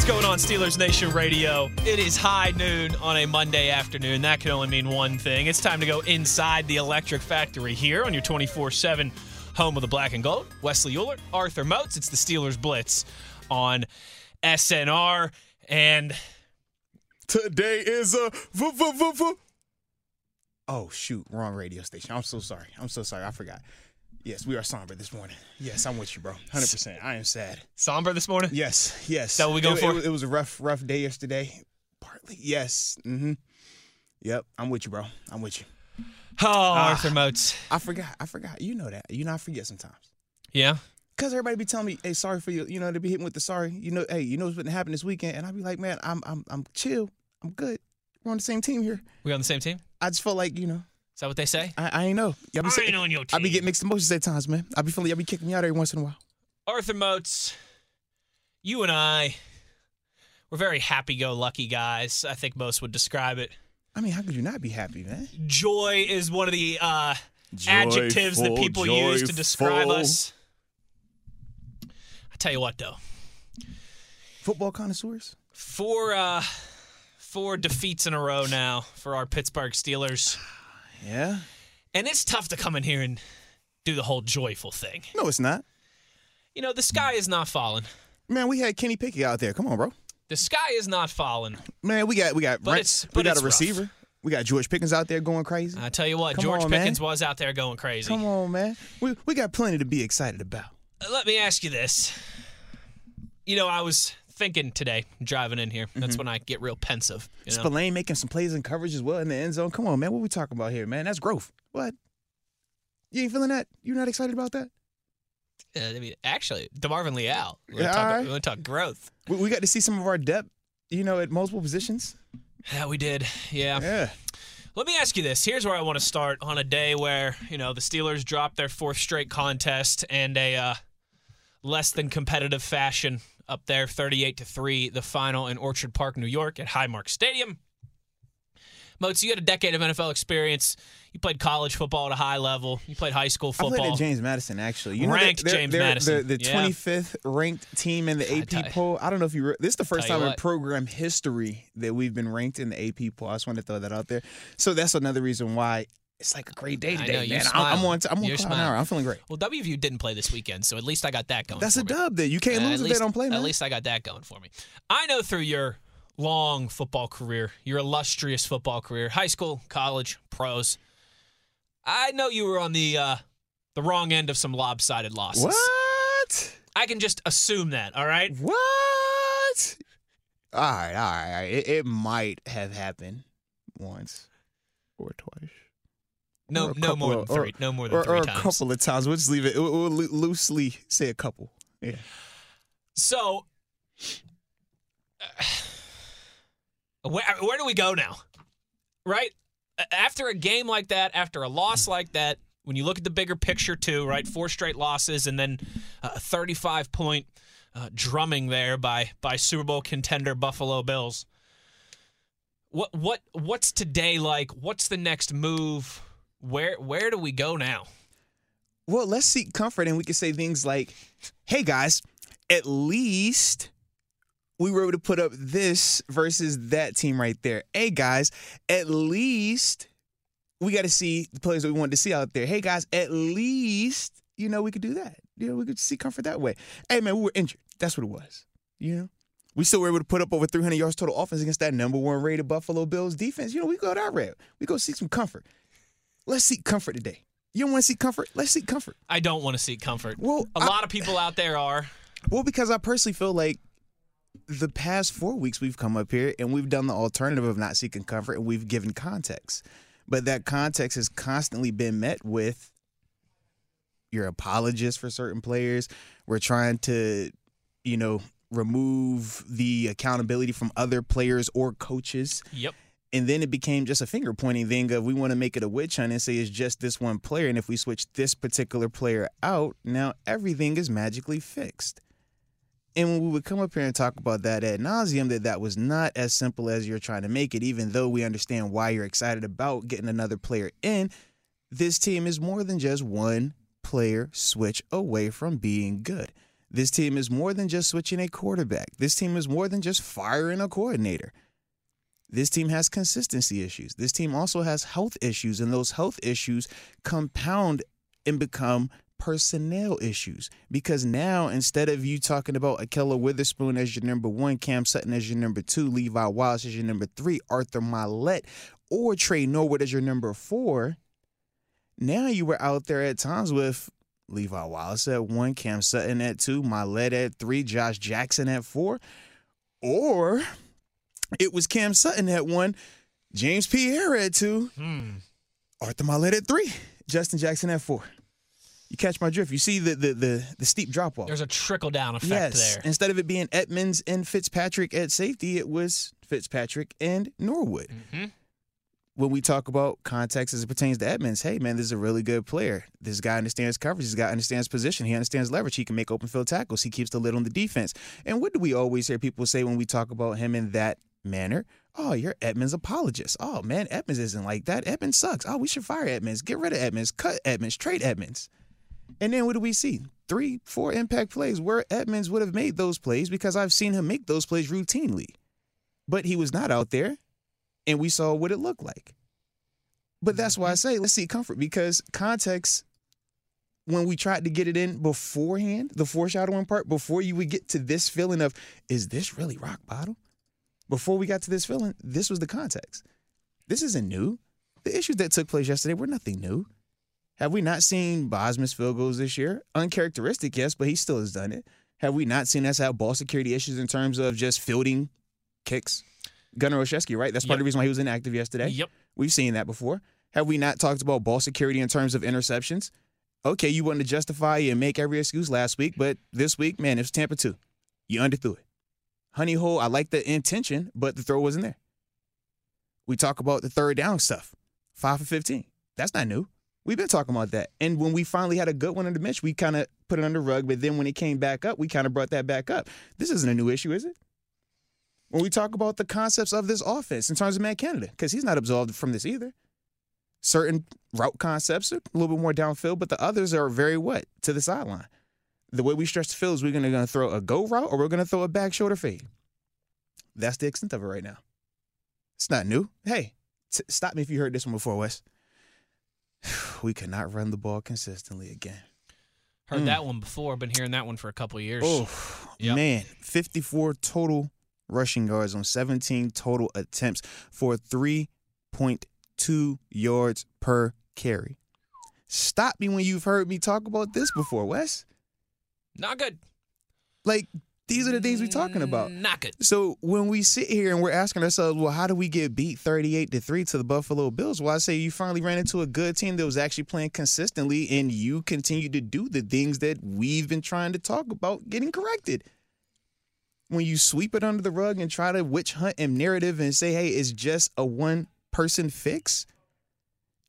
What's going on, Steelers Nation Radio? It is high noon on a Monday afternoon. That can only mean one thing. It's time to go inside the Electric Factory here on your 24 7 home of the black and gold. Wesley Uhler, Arthur Moats. It's the Steelers Blitz on SNR. And Today is a. Oh, shoot. Wrong radio station. I'm so sorry. I'm so sorry. I forgot. Yes, we are somber this morning. Yes, I'm with you, bro. 100%. I am sad. somber this morning? Yes, yes. that what we it, for? It, it was a rough, rough day yesterday. Partly, yes. Mm-hmm. Yep, I'm with you, bro. I'm with you. Oh, Arthur Moats. I forgot. I forgot. You know that. You know I forget sometimes. Yeah? Cause everybody be telling me, "Hey, sorry for you." You know, they be hitting with the sorry. You know, hey, you know what's going to happen this weekend, and I be like, "Man, I'm, I'm, I'm chill. I'm good. We're on the same team here." We on the same team? I just felt like, you know, that what they say? I, I ain't know. Y'all be I say- ain't on your team. I be getting mixed emotions at times, man. I be feeling y'all be kicking me out every once in a while. Arthur Moats, you and I, we're very happy go lucky guys. I think most would describe it. I mean, how could you not be happy, man? Joy is one of the uh, adjectives that Joyful, people use to describe us. I tell you what, though, Football connoisseurs. four uh, four defeats in a row now for our Pittsburgh Steelers, Yeah. and it's tough to come in here and do the whole joyful thing. No, it's not. You know, the sky is not falling. Man, we had Kenny Pickett out there. Come on, bro. The sky is not falling. Man, we got we got But Brent- we got a rough. receiver. We got George Pickens out there going crazy. I tell you what, Come George on, man. Pickens was out there going crazy. Come on, man. We we got plenty to be excited about. let me ask you this. You know, I was thinking today, driving in here. That's when I get real pensive. You know? Spillane making some plays and coverage as well in the end zone. Come on, man. What are we talking about here, man? That's growth. What? You ain't feeling that? You not excited about that? Uh, I mean, actually, DeMarvin Leal. We're Yeah, talking, all right. to talk growth. We, we got to see some of our depth, you know, at multiple positions. Yeah, we did. Yeah. Yeah. Let me ask you this. Here's where I want to start on a day where, you know, the Steelers dropped their fourth straight contest and a uh, less than competitive fashion up there 38 to 3 the final in Orchard Park, New York at Highmark Stadium. Moats, you had a decade of NFL experience. You played college football at a high level. You played high school football. I played at James Madison actually. You know Ranked that they're, James they're Madison. The, the Yeah. 25th ranked team in the I AP you. poll. I don't know if you. Re- this is the first time in program history that we've been ranked in the AP poll. I just wanted to throw that out there. So that's another reason why it's like a great day today, man. I'm, I'm on. I'm on You're cloud smiling. nine. I'm feeling great. well, WVU didn't play this weekend, so at least I got that going. That's a me. dub. That you can't Uh, lose at if least, they don't play, man. At least I got that going for me. I know through your long football career, your illustrious football career, high school, college, pros. I know you were on the uh, the wrong end of some lopsided losses. What? I can just assume that. All right. What? All right, all right, all right. It, it might have happened once or twice. No, no couple more than three. or- no more than Or, three or a times. couple of times. We'll just leave it. We'll, we'll loosely say a couple. Yeah. So, uh, where where do we go now? Right after a game like that, after a loss like that, when you look at the bigger picture too, right? Four straight losses and then a 35 point uh, drumming there by by Super Bowl contender Buffalo Bills. What what what's today like? What's the next move? Where where do we go now? Well, let's seek comfort and we can say things like, hey guys, at least we were able to put up this versus that team right there. Hey guys, at least we got to see the players that we wanted to see out there. Hey guys, at least, you know, we could do that. You know, we could see comfort that way. Hey man, we were injured. That's what it was. You know? We still were able to put up over 300 yards total offense against that number one rated Buffalo Bills defense. You know, we go that route. We go seek some comfort. Let's seek comfort today. You don't want to seek comfort? Let's seek comfort. I don't want to seek comfort. Well, a I- lot of people out there are. Well, because I personally feel like the past four weeks we've come up here and we've done the alternative of not seeking comfort and we've given context. But that context has constantly been met with your apologists for certain players. We're trying to, you know, remove the accountability from other players or coaches. Yep. And then it became just a finger pointing thing of we want to make it a witch hunt and say it's just this one player. And if we switch this particular player out, now everything is magically fixed. And when we would come up here and talk about that ad nauseum, that that was not as simple as you're trying to make it, even though we understand why you're excited about getting another player in, this team is more than just one player switch away from being good. This team is more than just switching a quarterback. This team is more than just firing a coordinator. This team has consistency issues. This team also has health issues, and those health issues compound and become personnel issues. Because now, instead of you talking about Ahkello Witherspoon as your number one, Cam Sutton as your number two, Levi Wallace as your number three, Arthur Maulet, or Tre Norwood as your number four, now you were out there at times with Levi Wallace at one, Cam Sutton at two, Maulet at three, Josh Jackson at four, or it was Cam Sutton at one, James Pierre at two, Arthur Maulet at three, Justin Jackson at four. You catch my drift. You see the the the, the steep drop off. There's a trickle down effect Yes. there. Instead of it being Edmunds and Fitzpatrick at safety, it was Fitzpatrick and Norwood. Mm-hmm. When we talk about context as it pertains to Edmunds, hey man, this is a really good player. This guy understands coverage. This guy understands position. He understands leverage. He can make open field tackles. He keeps the lid on the defense. And what do we always hear people say when we talk about him in that manner? Oh, you're Edmunds apologist. Oh man, Edmunds isn't like that. Edmunds sucks. Oh, we should fire Edmunds. Get rid of Edmunds. Cut Edmunds. Trade Edmunds. And then what do we see? Three, four impact plays where Edmunds would have made those plays because I've seen him make those plays routinely. But he was not out there, and we saw what it looked like. But that's why I say let's see comfort because context, when we tried to get it in beforehand, the foreshadowing part, before you would get to this feeling of, is this really rock bottom? Before we got to this feeling, this was the context. This isn't new. The issues that took place yesterday were nothing new. Have we not seen Boswell's field goals this year? Uncharacteristic, yes, but he still has done it. Have we not seen us have ball security issues in terms of just fielding kicks? Gunnar Olszewski, right? That's part of the reason why he was inactive yesterday. Yep. We've seen that before. Have we not talked about ball security in terms of interceptions? Okay, you wanted to justify and make every excuse last week, but this week, man, it was Tampa 2. You underthrew it. Honey hole, I like the intention, but the throw wasn't there. We talk about the third down stuff. Five for 15. That's not new. We've been talking about that. And when we finally had a good one on the bench, we kind of put it the rug. But then when it came back up, we kind of brought that back up. This isn't a new issue, is it? When we talk about the concepts of this offense in terms of Matt Canada, because he's not absolved from this either. Certain route concepts are a little bit more downfield, but the others are very what? To the sideline. The way we stretch the field is we're going to throw a go route or we're going to throw a back shoulder fade. That's the extent of it right now. It's not new. Hey, t- stop me if you heard this one before, Wes. We cannot run the ball consistently again. Heard Mm. that one before. Been hearing that one for a couple of years. Oh, Yep. man. 54 total rushing yards on 17 total attempts for 3.2 yards per carry. Stop me when you've heard me talk about this before, Wes. Not good. Like, These are the things we're talking about. Mm, not good. So when we sit here and we're asking ourselves, well, how do we get beat 38 to 3 to the Buffalo Bills? Well, I say you finally ran into a good team that was actually playing consistently and you continue to do the things that we've been trying to talk about getting corrected. When you sweep it under the rug and try to witch hunt and narrative and say, hey, it's just a one person fix,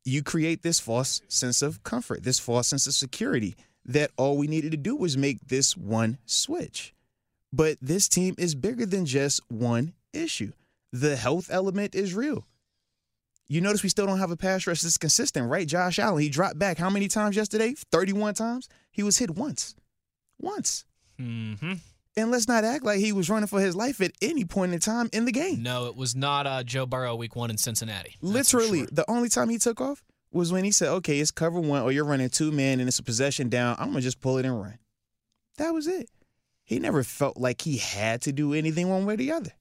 you create this false sense of comfort, this false sense of security that all we needed to do was make this one switch. But this team is bigger than just one issue. The health element is real. You notice we still don't have a pass rush that's consistent, right? Josh Allen, he dropped back how many times yesterday? 31 times? He was hit once. Once. Mm-hmm. And let's not act like he was running for his life at any point in time in the game. No, it was not uh, Joe Burrow week one in Cincinnati. Literally, sure. the only time he took off was when he said, okay, it's cover one or you're running two men and it's a possession down. I'm going to just pull it and run. That was it. He never felt like he had to do anything one way or the other.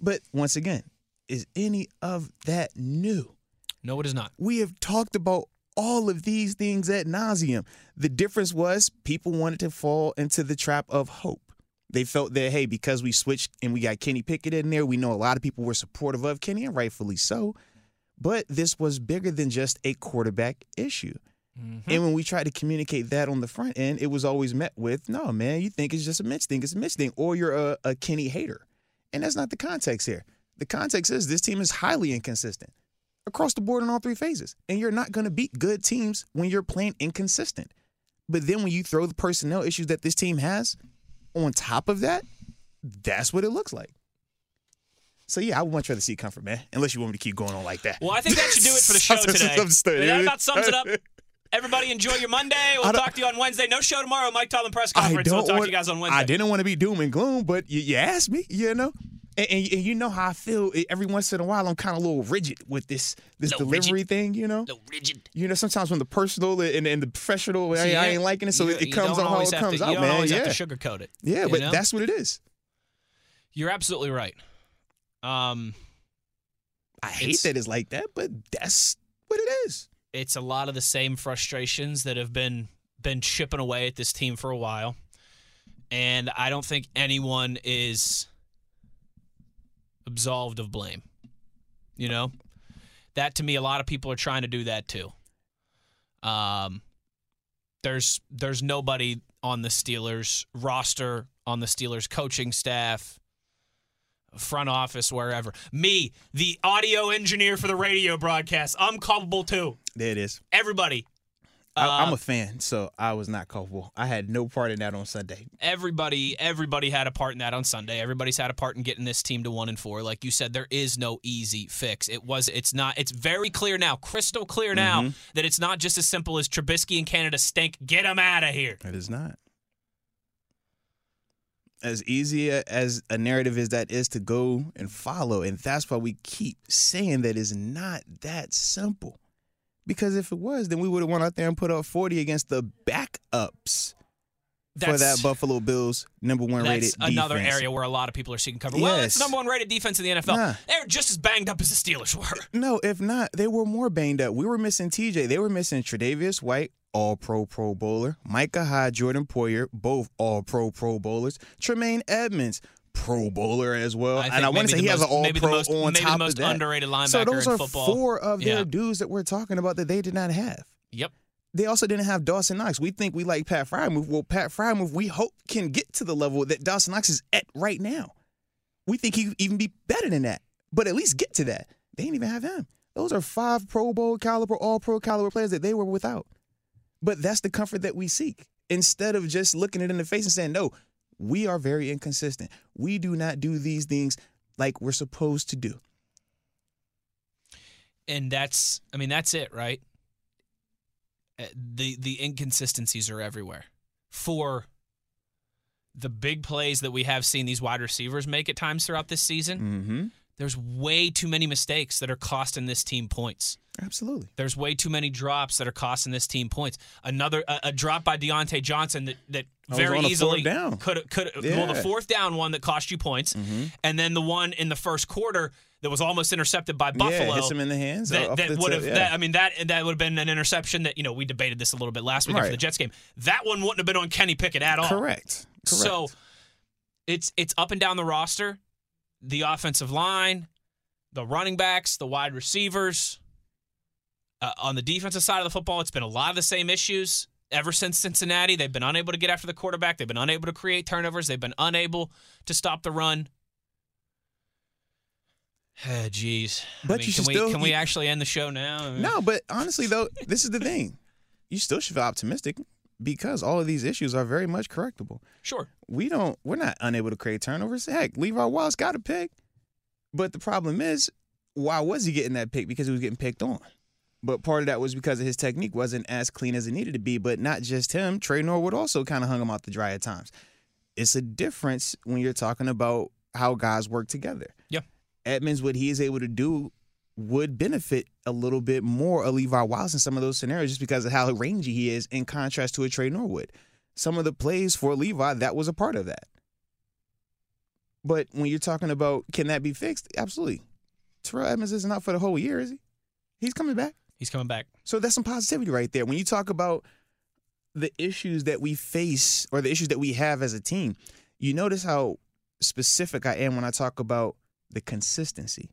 But once again, is any of that new? No, it is not. We have talked about all of these things at nauseum. The difference was people wanted to fall into the trap of hope. They felt that, hey, because we switched and we got Kenny Pickett in there, we know a lot of people were supportive of Kenny, and rightfully so. But this was bigger than just a quarterback issue. Mm-hmm. And when we tried to communicate that on the front end, it was always met with, no, man, you think it's just a Mitch thing, it's a Mitch thing, or you're a, a Kenny hater. And that's not the context here. The context is this team is highly inconsistent across the board in all three phases. And you're not going to beat good teams when you're playing inconsistent. But then when you throw the personnel issues that this team has on top of that, that's what it looks like. So yeah, I would much rather see comfort, man. Unless you want me to keep going on like that. Well, I think that should do it for the show today. That about sums it up. Everybody enjoy your Monday. We'll talk to you on Wednesday. No show tomorrow. Mike Tomlin press I conference. don't We'll talk want, to you guys on Wednesday. I didn't want to be doom and gloom, but you, you asked me, you know. And, and, and you know how I feel. Every once in a while, I'm kind of a little rigid with this this Little delivery thing, you know. No rigid. You know, sometimes when the personal and, and the professional, I, See, I yeah, ain't liking it, so it, it comes don't how it comes to, out, man. always yeah, have to sugarcoat it. yeah, but know? that's what it is. you're absolutely right. Um, I hate It's- that it's like that, but that's what it is. it's a lot of the same frustrations that have been been chipping away at this team for a while, and I don't think anyone is absolved of blame. You know, that to me, a lot of people are trying to do that too. Um, there's there's nobody on the Steelers roster, on the Steelers coaching staff, front office, wherever. Me, the audio engineer for the radio broadcast, I'm culpable too. There it is. Everybody, I, I'm Uh, a fan, so I was not culpable. I had no part in that on Sunday. everybody, everybody had a part in that on Sunday. Everybody's had a part in getting this team to one and four. Like you said, there is no easy fix. It was. It's not. It's very clear now, crystal clear now, Mm-hmm. that it's not just as simple as Trubisky and Canada stink. Get them out of here. It is not. As easy as a narrative as that is to go and follow, and that's why we keep saying that it's not that simple. Because if it was, then we would have went out there and put up 40 against the backups for that Buffalo Bills number one That's rated another defense. area where a lot of people are seeking cover. Well, it's the number one rated defense in the NFL. Nah. They're just as banged up as the Steelers were. No, if not, they were more banged up. We were missing TJ. They were missing Tre'Davious White, All Pro Pro Bowler. Micah Hyde, Jordan Poyer, both All Pro Pro Bowlers. Tremaine Edmunds, Pro Bowler as well. think and I want to say he has an All maybe the Pro most- on maybe the top most of that. underrated So linebacker those in are football. four of their Yeah. dudes that we're talking about that they did not have. Yep. They also didn't have Dawson Knox. We think we like Pat Freiermuth. Well, Pat Freiermuth, we hope can get to the level that Dawson Knox is at right now. We think he could even be better than that, but at least get to that. They didn't even have him. Those are five Pro Bowl caliber, All Pro caliber players that they were without. But that's the comfort that we seek. Instead of just looking it in the face and saying, no, we are very inconsistent. We do not do these things like we're supposed to do. and that's I mean that's it, right? Uh, The the inconsistencies are everywhere. For the big plays that we have seen these wide receivers make at times throughout this season, Mm-hmm. There's way too many mistakes that are costing this team points. Absolutely. There's way too many drops that are costing this team points. Another a, a drop by Diontae Johnson that that very easily could could well the Mm-hmm. fourth down one that cost you points, and then the one in the first quarter that was almost intercepted by Buffalo. Yeah, hits him in the hands. That, that the would have yeah. that I mean that that would have been an interception that you know we debated this a little bit last week after Right. the Jets game. That one wouldn't have been on Kenny Pickett at all. Correct. So it's it's up and down the roster, the offensive line, the running backs, the wide receivers. Uh, on the defensive side of the football, it's been a lot of the same issues ever since Cincinnati. They've been unable to get after the quarterback. They've been unable to create turnovers. They've been unable to stop the run. Jeez. But I mean, you can we still- can we actually end the show now? I mean- No, but honestly though, this is the thing. You still should feel optimistic because all of these issues are very much correctable. Sure. We don't we're not unable to create turnovers. Heck, Levi Wallace got a pick. But the problem is, why was he getting that pick? Because he was getting picked on. But part of that was because of his technique wasn't as clean as it needed to be. But not just him, Tre Norwood also kind of hung him out the dry at times. It's a difference when you're talking about how guys work together. Yeah. Edmunds, what he is able to do would benefit a little bit more of Levi Wallace in some of those scenarios just because of how rangy he is in contrast to a Tre Norwood. Some of the plays for Levi, that was a part of that. But when you're talking about can that be fixed? Absolutely. Terrell Edmunds isn't out for the whole year, is he? He's coming back. He's coming back. So that's some positivity right there. When you talk about the issues that we face or the issues that we have as a team, you notice how specific I am when I talk about the consistency.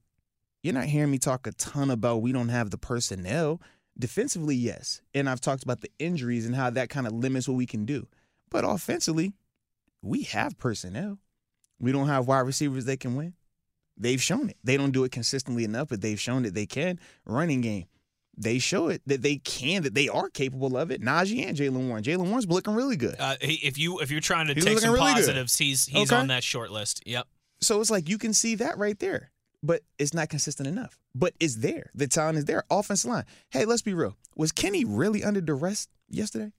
You're not hearing me talk a ton about we don't have the personnel. Defensively, yes. And I've talked about the injuries and how that kind of limits what we can do. But offensively, we have personnel. We don't have wide receivers that can win. They've shown it. They don't do it consistently enough, but they've shown that they can. Running game, they show it that they can, that they are capable of it. Najee and Jaylen Warren. Jaylen Warren's looking really good. Uh, if you if you're trying to He's take some really good. positives, he's he's Okay. on that short list. Yep. So it's like you can see that right there, but it's not consistent enough. But it's there. The talent is there. Offensive line. Hey, let's be real. Was Kenny really under duress yesterday?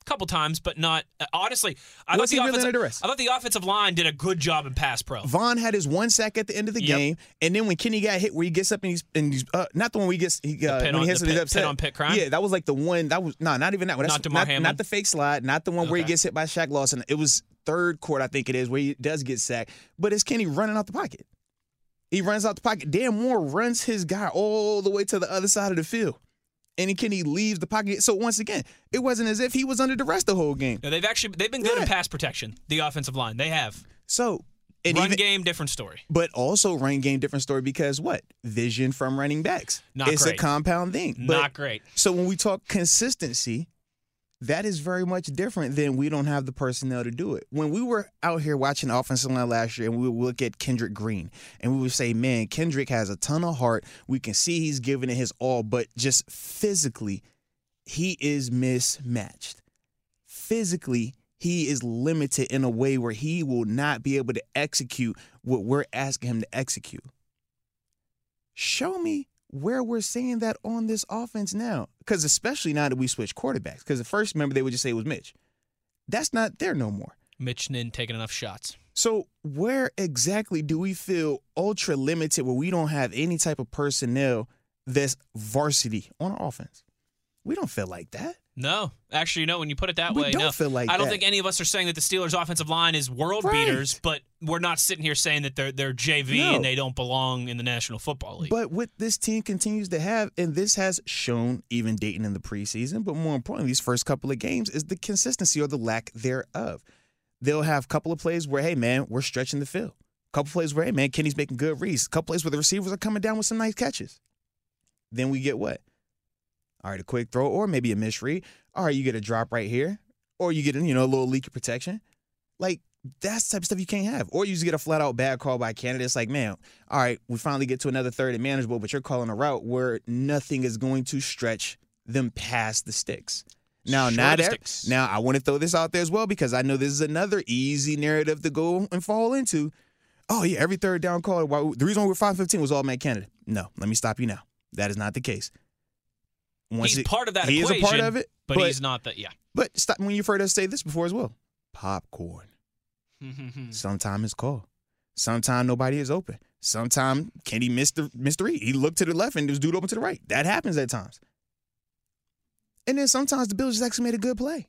A couple times, but not uh, honestly. I Was thought the he really offensive? I thought the offensive line did a good job in pass pro. Von had his one sack at the end of the Yep. game, and then when Kenny got hit, where he gets up and he's and he's uh, not the one we he gets he uh, when on- he hits the pit- upset. pit on pit crime? Yeah, that was like the one that was no, not even that one. That's Not not, not the fake slide, not the one where he gets hit by Shaq Lawson. It was third quarter, I think it is, where he does get sacked. But it's Kenny running out the pocket. He runs out the pocket. Dan Moore runs his guy all the way to the other side of the field. And then Kenny leaves the pocket. So once again, it wasn't as if he was under duress the whole game. No, they've actually they've been good in Yeah. pass protection. The offensive line, they have. So and Run even, game, different story. But also run game different story because what? Vision from running backs. Not it's great. a compound thing. But- Not great. So when we talk consistency, that is very much different than we don't have the personnel to do it. When we were out here watching offensive line last year and we would look at Kendrick Green and we would say, man, Kendrick has a ton of heart. We can see he's giving it his all, but just physically, he is mismatched. Physically, he is limited in a way where he will not be able to execute what we're asking him to execute. Show me where we're saying that on this offense now. Because especially now that we switch quarterbacks. Because at first, remember, they would just say it was Mitch. That's not there no more. Mitch Nin taking enough shots. So where exactly do we feel ultra limited where we don't have any type of personnel that's varsity on our offense? We don't feel like that. No, actually, you know, when you put it that We way, don't no. feel like I don't that. think any of us are saying that the Steelers' offensive line is world Right. beaters, but we're not sitting here saying that they're they're JV No. and they don't belong in the National Football League. But what this team continues to have, and this has shown even Dayton in the preseason, but more importantly, these first couple of games, is the consistency or the lack thereof. They'll have a couple of plays where, hey, man, we're stretching the field. A couple of plays where, hey, man, Kenny's making good reads. A couple plays where the receivers are coming down with some nice catches. Then we get what? All right, a quick throw or maybe a misread. All right, you get a drop right here, or you get, you know, a little leak of protection. Like, that's the type of stuff you can't have. Or you just get a flat out bad call by Canada. It's like, man, all right, we finally get to another third and manageable, but you're calling a route where nothing is going to stretch them past the sticks. Now, Short not of the every, sticks. now I want to throw this out there as well because I know this is another easy narrative to go and fall into. Oh yeah, every third down call. Why, the reason why we're five fifteen was all Matt Canada. No, let me stop you now. That is not the case. Once he's it- part of that he equation. is a part of it, but, he's not that. Yeah. But stop when you've heard us say this before as well. Popcorn. Mm-hmm. Sometime it's called. Sometimes nobody is open. Sometime Kenny missed the missed the read. He looked to the left and there's dude open to the right. That happens at times. And then sometimes the Bills just actually made a good play.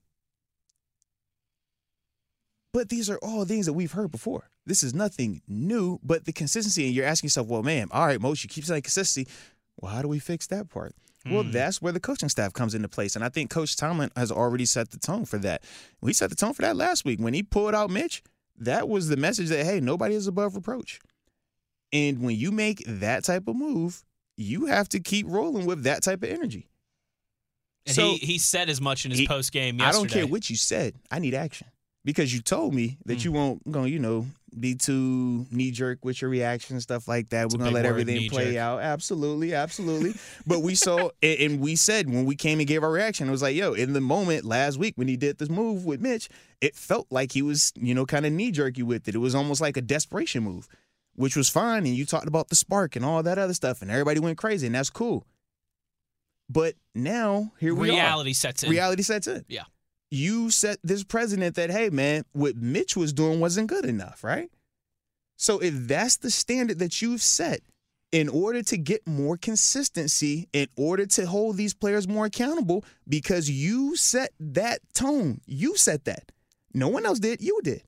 But these are all things that we've heard before. This is nothing new, but the consistency, and you're asking yourself, well, man, all right, Moshe, you keep saying consistency. Well, how do we fix that part? Well, hmm. that's where the coaching staff comes into place. And I think Coach Tomlin has already set the tone for that. We set the tone for that last week. When he pulled out Mitch, that was the message that, hey, nobody is above reproach. And when you make that type of move, you have to keep rolling with that type of energy. And So- he, he said as much in his post game I don't care what you said. I need action because you told me that Mm. you won't go, you know, be too knee jerk with your reaction and stuff like that. It's We're gonna let word, everything play out. Absolutely, absolutely. but we saw, and and we said when we came and gave our reaction, it was like, yo, in the moment last week when he did this move with Mitch, it felt like he was, you know, kind of knee jerky with it. It was almost like a desperation move, which was fine. And you talked about the spark and all that other stuff, and everybody went crazy, and that's cool. But now here we are Reality sets in. reality sets in. Yeah. You set this president that, hey, man, what Mitch was doing wasn't good enough, right? So if that's the standard that you've set in order to get more consistency, in order to hold these players more accountable, because you set that tone, you set that. No one else did, you did.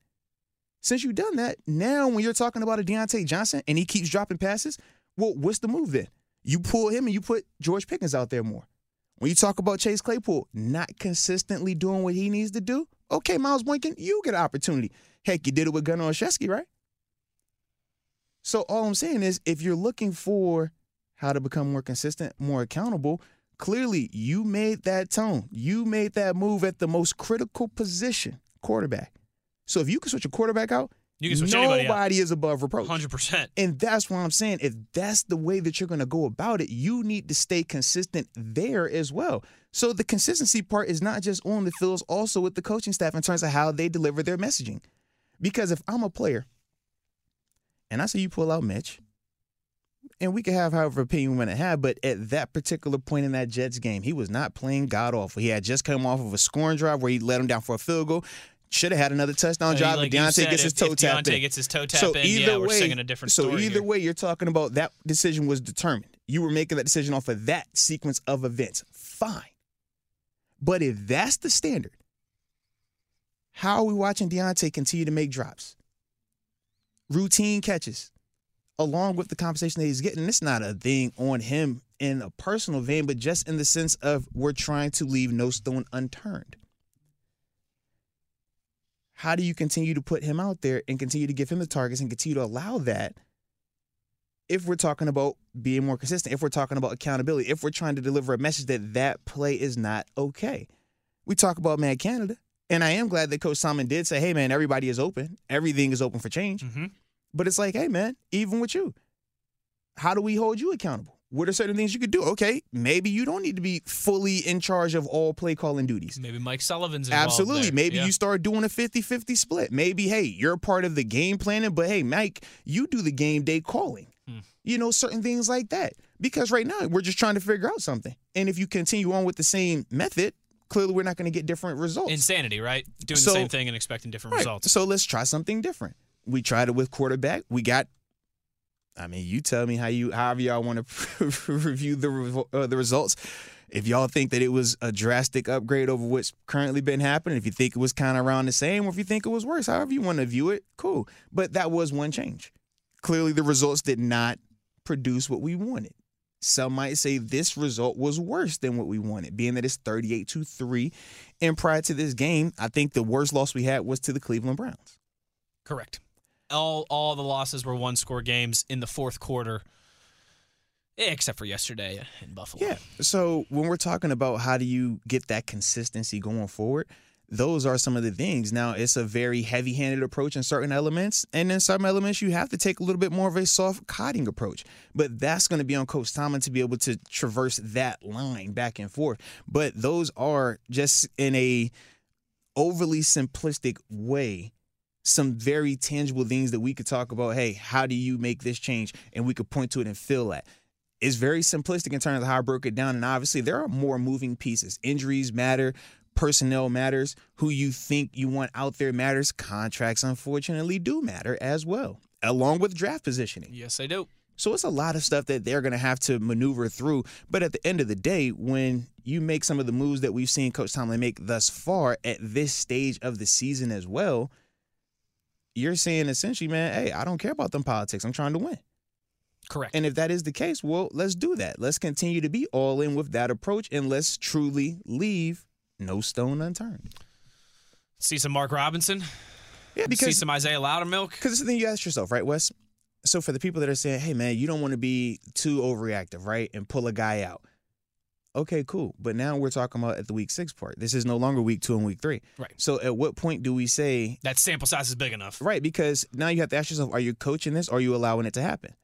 Since you've done that, now when you're talking about a Diontae Johnson and he keeps dropping passes, well, what's the move then? You pull him and you put George Pickens out there more. When you talk about Chase Claypool not consistently doing what he needs to do, okay, Miles Boykin, you get an opportunity. Heck, you did it with Gunnar Olszewski, right? So all I'm saying is, if you're looking for how to become more consistent, more accountable, clearly you made that tone. You made that move at the most critical position, quarterback. So if you can switch a quarterback out, You can switch anybody out. nobody is above reproach. 100%. And that's what I'm saying. If that's the way that you're going to go about it, you need to stay consistent there as well. So the consistency part is not just on the fields, also with the coaching staff in terms of how they deliver their messaging. Because if I'm a player and I see you pull out Mitch, and we could have however opinion we want to have, but at that particular point in that Jets game, he was not playing god awful. He had just come off of a scoring drive where he let him down for a field goal. Should have had another touchdown uh, drive. like and Diontae gets his toe tapped Diontae in. gets his toe So tapped in, either yeah, we're way, singing a different so either here. way, you're talking about that decision was determined. You were making that decision off of that sequence of events. Fine. But if that's the standard, how are we watching Diontae continue to make drops? Routine catches, along with the compensation that he's getting. It's not a thing on him in a personal vein, but just in the sense of we're trying to leave no stone unturned. How do you continue to put him out there and continue to give him the targets and continue to allow that if we're talking about being more consistent, if we're talking about accountability, if we're trying to deliver a message that that play is not okay. We talk about man Canada, and I am glad that Coach Simon did say, "Hey man, everybody is open. Everything is open for change." hmm But it's like, hey man, even with you, how do we hold you accountable? What are certain things you could do? Okay, maybe you don't need to be fully in charge of all play calling duties. Maybe Mike Sullivan's involved Absolutely. there. Maybe Yeah. you start doing a 50 50 split. Maybe, hey, you're part of the game planning, but hey, Mike, you do the game day calling. Hmm. You know, certain things like that. Because right now, we're just trying to figure out something. And if you continue on with the same method, clearly we're not going to get different results. insanity, right? Doing So- the same thing and expecting different Right. results. So let's try something different. We tried it with quarterback. We got. I mean, you tell me how you, however y'all want to review the uh, the results. If y'all think that it was a drastic upgrade over what's currently been happening, if you think it was kind of around the same, or if you think it was worse, however you want to view it, cool. But that was one change. Clearly, the results did not produce what we wanted. Some might say this result was worse than what we wanted, being that it's 38 to 3. And prior to this game, I think the worst loss we had was to the Cleveland Browns. Correct. All all the losses were one score games in the fourth quarter, except for yesterday in Buffalo. Yeah. So when we're talking about how do you get that consistency going forward, those are some of the things. Now, it's a very heavy handed approach in certain elements. And in some elements, you have to take a little bit more of a soft cotting approach. But that's going to be on Coach Tomlin to be able to traverse that line back and forth. But those are just in a overly simplistic way some very tangible things that we could talk about. Hey, how do you make this change? And we could point to it and feel that it's very simplistic in terms of how I broke it down. And obviously, there are more moving pieces. Injuries matter, personnel matters, who you think you want out there matters. Contracts, unfortunately, do matter as well, along with draft positioning. Yes, I do. So it's a lot of stuff that they're going to have to maneuver through. But at the end of the day, when you make some of the moves that we've seen Coach Tomlin make thus far at this stage of the season as well, you're saying essentially, man, hey, I don't care about them politics. I'm trying to win. Correct. And if that is the case, well, let's do that. Let's continue to be all in with that approach and let's truly leave no stone unturned. See some Mark Robinson. Yeah, because See some Isaiah Loudermilk. because it's the thing you ask yourself, right, Wes? So for the people that are saying, "Hey, man, you don't want to be too overreactive, right, and pull a guy out," okay, cool. But now we're talking about at the week six part. This is no longer week two and week three. Right. So at what point do we say, That sample size is big enough. right? Because now you have to ask yourself, are you coaching this? Or are you allowing it to happen?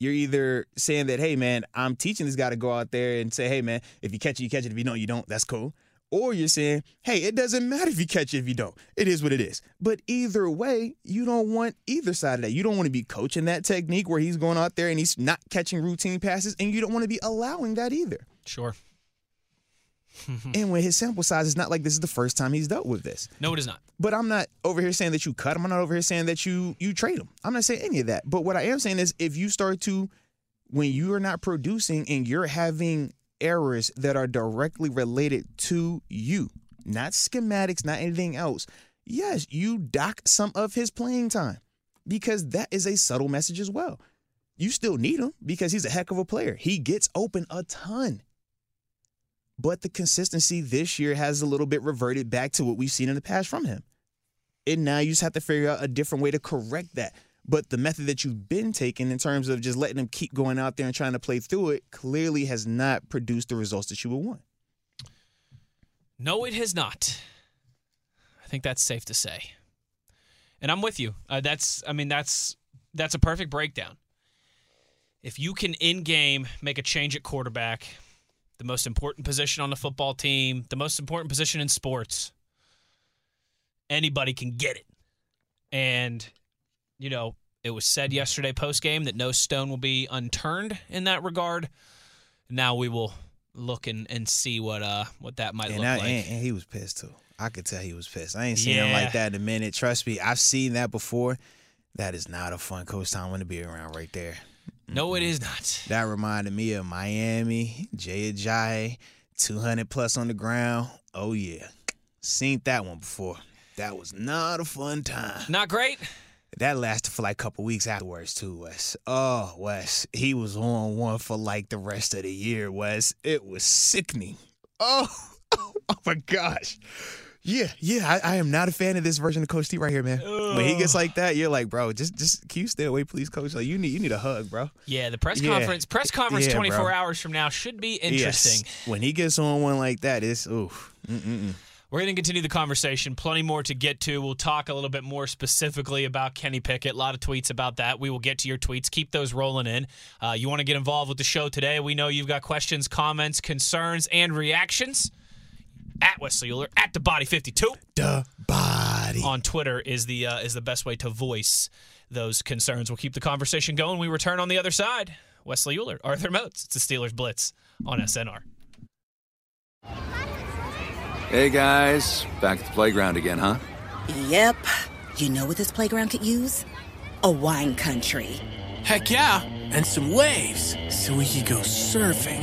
You're either saying that, hey, man, I'm teaching this guy to go out there and say, hey, man, if you catch it, you catch it. If you don't, you don't. That's cool. Or you're saying, hey, it doesn't matter if you catch it, if you don't. It is what it is. But either way, you don't want either side of that. You don't want to be coaching that technique where he's going out there and he's not catching routine passes, and you don't want to be allowing that either. Sure. and when his sample size is not like this is the first time he's dealt with this. No, it is not. But I'm not over here saying that you cut him. I'm not over here saying that you you trade him. I'm not saying any of that. But what I am saying is if you start to when you are not producing and you're having errors that are directly related to you, not schematics, not anything else, yes, you dock some of his playing time because that is a subtle message as well. You still need him because he's a heck of a player. He gets open a ton. But the consistency this year has a little bit reverted back to what we've seen in the past from him. And now you just have to figure out a different way to correct that. But the method that you've been taking in terms of just letting him keep going out there and trying to play through it clearly has not produced the results that you would want. No, it has not. I think that's safe to say. And I'm with you. Uh, that's, I mean, that's that's a perfect breakdown. If you can in game make a change at quarterback, the most important position on the football team, the most important position in sports, anybody can get it. And you know, it was said yesterday post game that no stone will be unturned in that regard. Now we will look and, and see what uh what that might And, look I, like. and, and he was pissed too. I could tell he was pissed. I ain't seen him like that in a minute. Trust me, I've seen that before. That is not a fun coach Tomlin to be around right there. No, it is not. That reminded me of Miami, Jay Ajayi, 200 plus on the ground. Oh, yeah. Seen that one before. That was not a fun time. Not great. That lasted for like a couple weeks afterwards, too, Wes. Oh, Wes. He was on one for like the rest of the year, Wes. It was sickening. Oh, oh, my gosh. Yeah, yeah, I, I am not a fan of this version of Coach T right here, man. When he gets like that, you're like, bro, just just can you stay away, please, Coach? Like you need you need a hug, bro. Yeah, the press Yeah. conference press conference Yeah, 24 bro. hours from now should be interesting. Yes. When he gets on one like that, it's oof. Mm-mm-mm. We're going to continue the conversation. Plenty more to get to. We'll talk a little bit more specifically about Kenny Pickett. A lot of tweets about that. We will get to your tweets. Keep those rolling in. Uh, you want to get involved with the show today? We know you've got questions, comments, concerns, and reactions. At Wesley Uhler, at the Body 52 The body. on Twitter is the uh, is the best way to voice those concerns. We'll keep the conversation going. We return on the other side. Wesley Uhler, Arthur Moats. It's the Steelers Blitz on SNR. Hey guys, back at the playground again, huh? Yep. You know what this playground could use? A wine country. Heck yeah, and some waves so we could go surfing.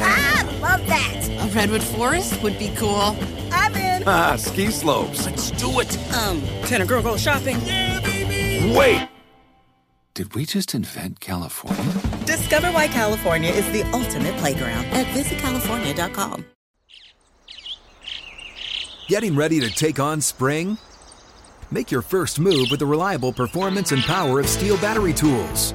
Ah, love that. A redwood forest would be cool. I'm in. Ah, ski slopes. Let's do it. Um, can a girl go shopping? Wait! Did we just invent California? Discover why California is the ultimate playground at visitcalifornia.com. Getting ready to take on spring? Make your first move with the reliable performance and power of STIHL battery tools.